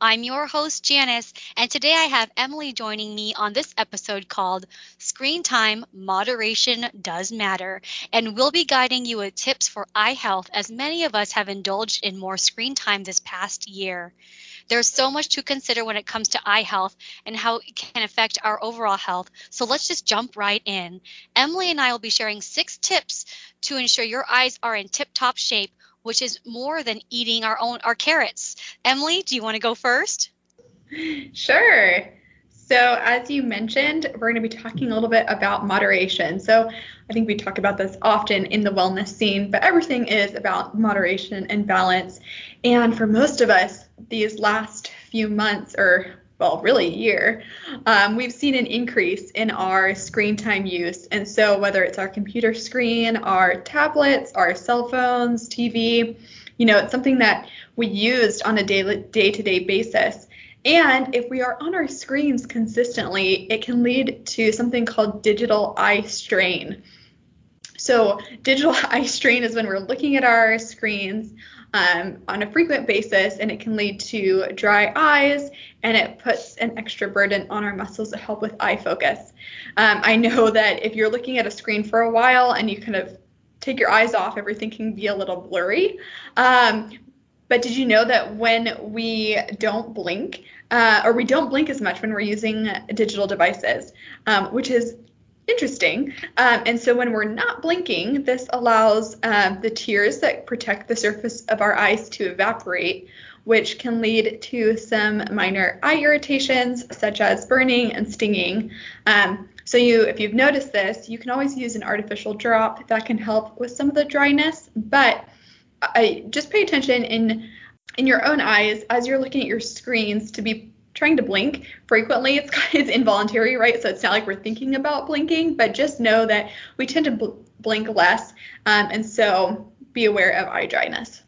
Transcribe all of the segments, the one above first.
I'm your host, Janice, and today I have Emily joining me on this episode called Screen Time Moderation Does Matter. And we'll be guiding you with tips for eye health as many of us have indulged in more screen time this past year. There's so much to consider when it comes to eye health and how it can affect our overall health. So let's just jump right in. Emily and I will be sharing six tips to ensure your eyes are in tip top shape, which is more than eating our own our carrots. Emily, do you want to go first? Sure. So, as you mentioned, we're going to be talking a little bit about moderation. So, I think we talk about this often in the wellness scene, but everything is about moderation and balance. And for most of us, these last few months, or well, really year, um, we've seen an increase in our screen time use. And so, whether it's our computer screen, our tablets, our cell phones, TV, you know, it's something that we used on a day to day basis. And if we are on our screens consistently, it can lead to something called digital eye strain. So, digital eye strain is when we're looking at our screens um, on a frequent basis, and it can lead to dry eyes and it puts an extra burden on our muscles to help with eye focus. Um, I know that if you're looking at a screen for a while and you kind of take your eyes off, everything can be a little blurry. Um, but did you know that when we don't blink, uh, or we don't blink as much when we're using digital devices, um, which is interesting. Um, and so when we're not blinking, this allows um, the tears that protect the surface of our eyes to evaporate, which can lead to some minor eye irritations such as burning and stinging. Um, so you, if you've noticed this, you can always use an artificial drop that can help with some of the dryness, but I just pay attention in in your own eyes as you're looking at your screens to be trying to blink frequently. It's it's involuntary, right? So it's not like we're thinking about blinking, but just know that we tend to bl- blink less, um, and so be aware of eye dryness.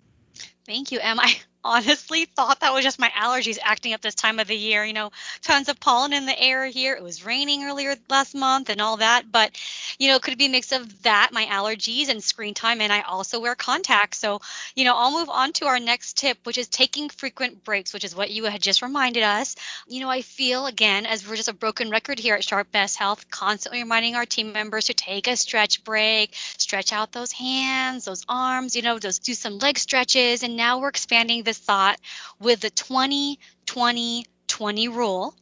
Thank you, Em. I honestly thought that was just my allergies acting up this time of the year. You know, tons of pollen in the air here. It was raining earlier last month and all that. But, you know, could be a mix of that, my allergies, and screen time? And I also wear contacts. So, you know, I'll move on to our next tip, which is taking frequent breaks, which is what you had just reminded us. You know, I feel, again, as we're just a broken record here at Sharp Best Health, constantly reminding our team members to take a stretch break, stretch out those hands, those arms, you know, those do some leg stretches. And now we're expanding this thought with the 20 20 20 rule,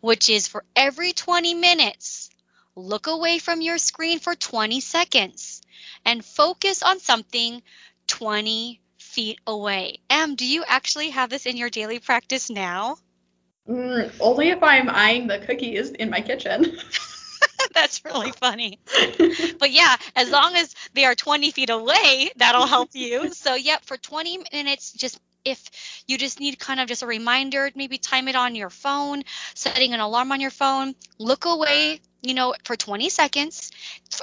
which is for every 20 minutes, look away from your screen for 20 seconds and focus on something 20 feet away. Em, do you actually have this in your daily practice now? Mm, only if I'm eyeing the cookies in my kitchen. That's really funny. but yeah, as long as they are 20 feet away, that'll help you. So, yep, for 20 minutes, just if you just need kind of just a reminder, maybe time it on your phone, setting an alarm on your phone, look away, you know, for 20 seconds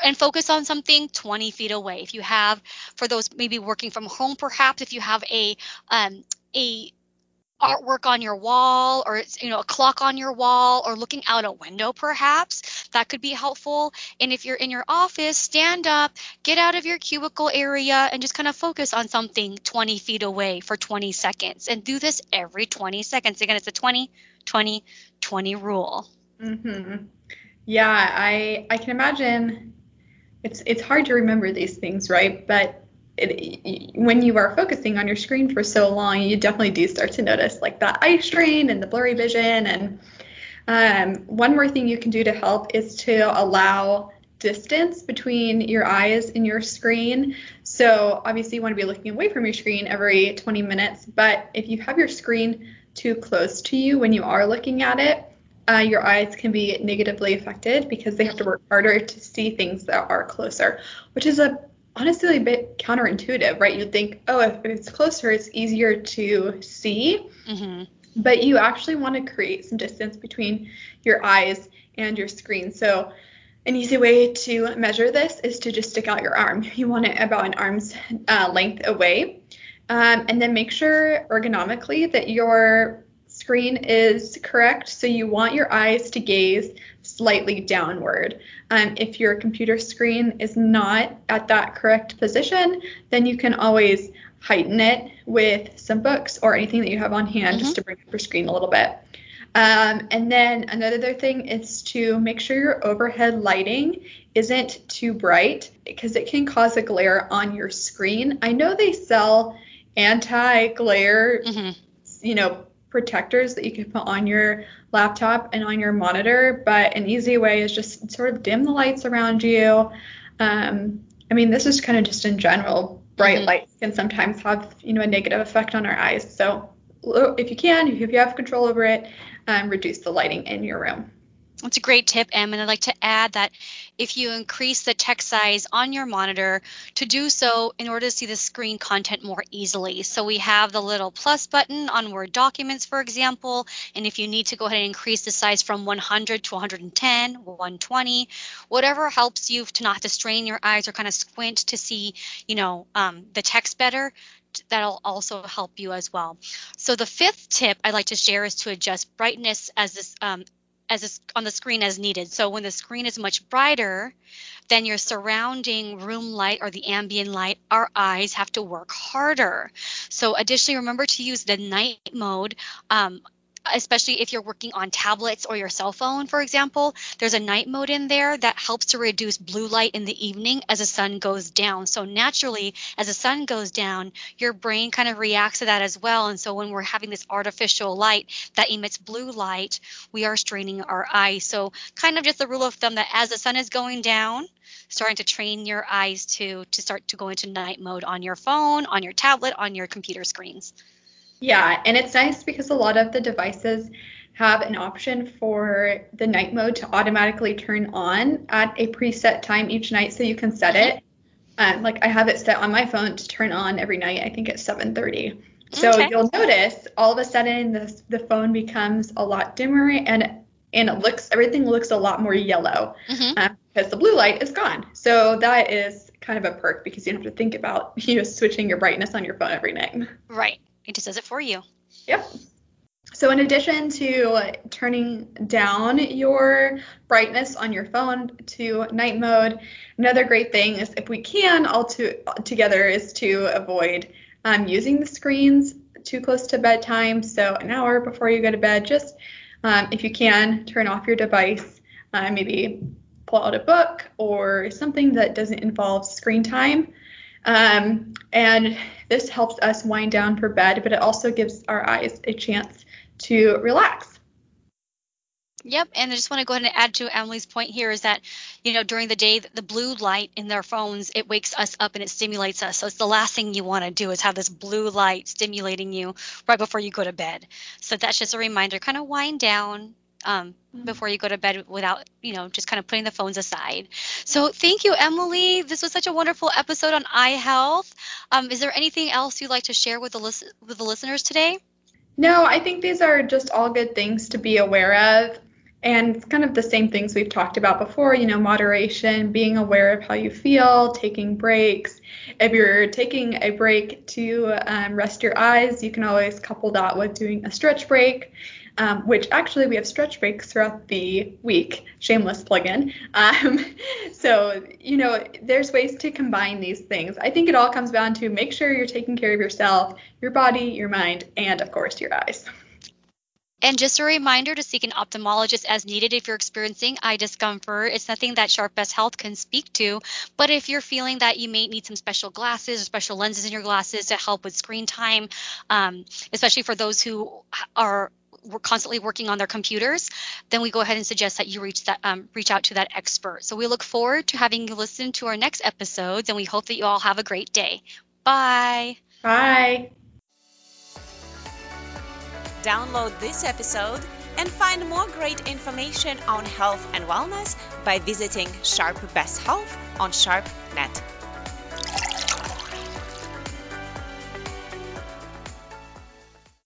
and focus on something 20 feet away. If you have, for those maybe working from home, perhaps if you have a, um, a artwork on your wall or you know a clock on your wall or looking out a window perhaps that could be helpful. And if you're in your office stand up get out of your cubicle area and just kind of focus on something 20 feet away for 20 seconds. And do this every 20 seconds. Again it's a 20 20 20 rule. Mm-hmm. yeah i i can imagine. It's it's hard to remember these things right? But it, when you are focusing on your screen for so long, you definitely do start to notice like that eye strain and the blurry vision. And um, one more thing you can do to help is to allow distance between your eyes and your screen. So obviously you want to be looking away from your screen every 20 minutes, but if you have your screen too close to you when you are looking at it, uh, your eyes can be negatively affected because they have to work harder to see things that are closer, which is a honestly a bit counterintuitive, right? You'd think, oh, if it's closer, it's easier to see. Mm-hmm. But you actually want to create some distance between your eyes and your screen. So an easy way to measure this is to just stick out your arm. You want it about an arm's uh, length away. Um, and then make sure ergonomically that your screen is correct. So you want your eyes to gaze slightly downward. Um, if your computer screen is not at that correct position, then you can always heighten it with some books or anything that you have on hand mm-hmm. just to bring up your screen a little bit. Um, and then another thing is to make sure your overhead lighting isn't too bright because it can cause a glare on your screen. I know they sell anti-glare, mm-hmm. you know, protectors that you can put on your laptop and on your monitor, but an easy way is just sort of dim the lights around you. Um, I mean, this is kind of just in general. Bright mm-hmm. lights can sometimes have, you know, a negative effect on our eyes. So if you can, if you have control over it, um, reduce the lighting in your room. That's a great tip, Em. And I'd like to add that if you increase the text size on your monitor, to do so in order to see the screen content more easily. So we have the little plus button on Word documents, for example. And if you need to go ahead and increase the size from 100 to 110, 120, whatever helps you to not to strain your eyes or kind of squint to see, you know, um, the text better, that'll also help you as well. So the fifth tip I'd like to share is to adjust brightness as this um, as this, on the screen as needed. So when the screen is much brighter than your surrounding room light or the ambient light, our eyes have to work harder. So additionally, remember to use the night mode. Um, especially if you're working on tablets or your cell phone, for example, there's a night mode in there that helps to reduce blue light in the evening as the sun goes down. So naturally, as the sun goes down, your brain kind of reacts to that as well. And so when we're having this artificial light that emits blue light, we are straining our eyes. So kind of just the rule of thumb that as the sun is going down, starting to train your eyes to to start to go into night mode on your phone, on your tablet, on your computer screens. Yeah, and it's nice because a lot of the devices have an option for the night mode to automatically turn on at a preset time each night, so you can set it. Um, like I have it set on my phone to turn on every night. I think it's 7:30. So okay. you'll notice all of a sudden the the phone becomes a lot dimmer and and it looks everything looks a lot more yellow mm-hmm. uh, because the blue light is gone. So that is kind of a perk because you don't have to think about you know switching your brightness on your phone every night. Right. It just does it for you. Yep. So in addition to turning down your brightness on your phone to night mode, another great thing is if we can all to, together is to avoid um, using the screens too close to bedtime. So an hour before you go to bed, just um, if you can, turn off your device. Uh, maybe pull out a book or something that doesn't involve screen time. Um, and this helps us wind down for bed, but it also gives our eyes a chance to relax. Yep, and I just want to go ahead and add to Emily's point here is that, you know, during the day, the blue light in their phones, it wakes us up and it stimulates us. So it's the last thing you want to do is have this blue light stimulating you right before you go to bed. So that's just a reminder, kind of wind down, um, mm-hmm. before you go to bed without, you know, just kind of putting the phones aside. So thank you, Emily. This was such a wonderful episode on eye health. Um, is there anything else you'd like to share with the list- with the listeners today? No, I think these are just all good things to be aware of. And it's kind of the same things we've talked about before, you know, moderation, being aware of how you feel, taking breaks. If you're taking a break to um, rest your eyes, you can always couple that with doing a stretch break um, which actually we have stretch breaks throughout the week. Shameless plug-in. Um, so you know, there's ways to combine these things. I think it all comes down to make sure you're taking care of yourself, your body, your mind, and of course your eyes. And just a reminder to seek an ophthalmologist as needed if you're experiencing eye discomfort. It's nothing that Sharp Best Health can speak to, but if you're feeling that you may need some special glasses or special lenses in your glasses to help with screen time, um, especially for those who are we're constantly working on their computers, then we go ahead and suggest that you reach that um, reach out to that expert. So we look forward to having you listen to our next episodes, and we hope that you all have a great day. Bye. Bye. Download this episode and find more great information on health and wellness by visiting Sharp Best Health on SharpNet.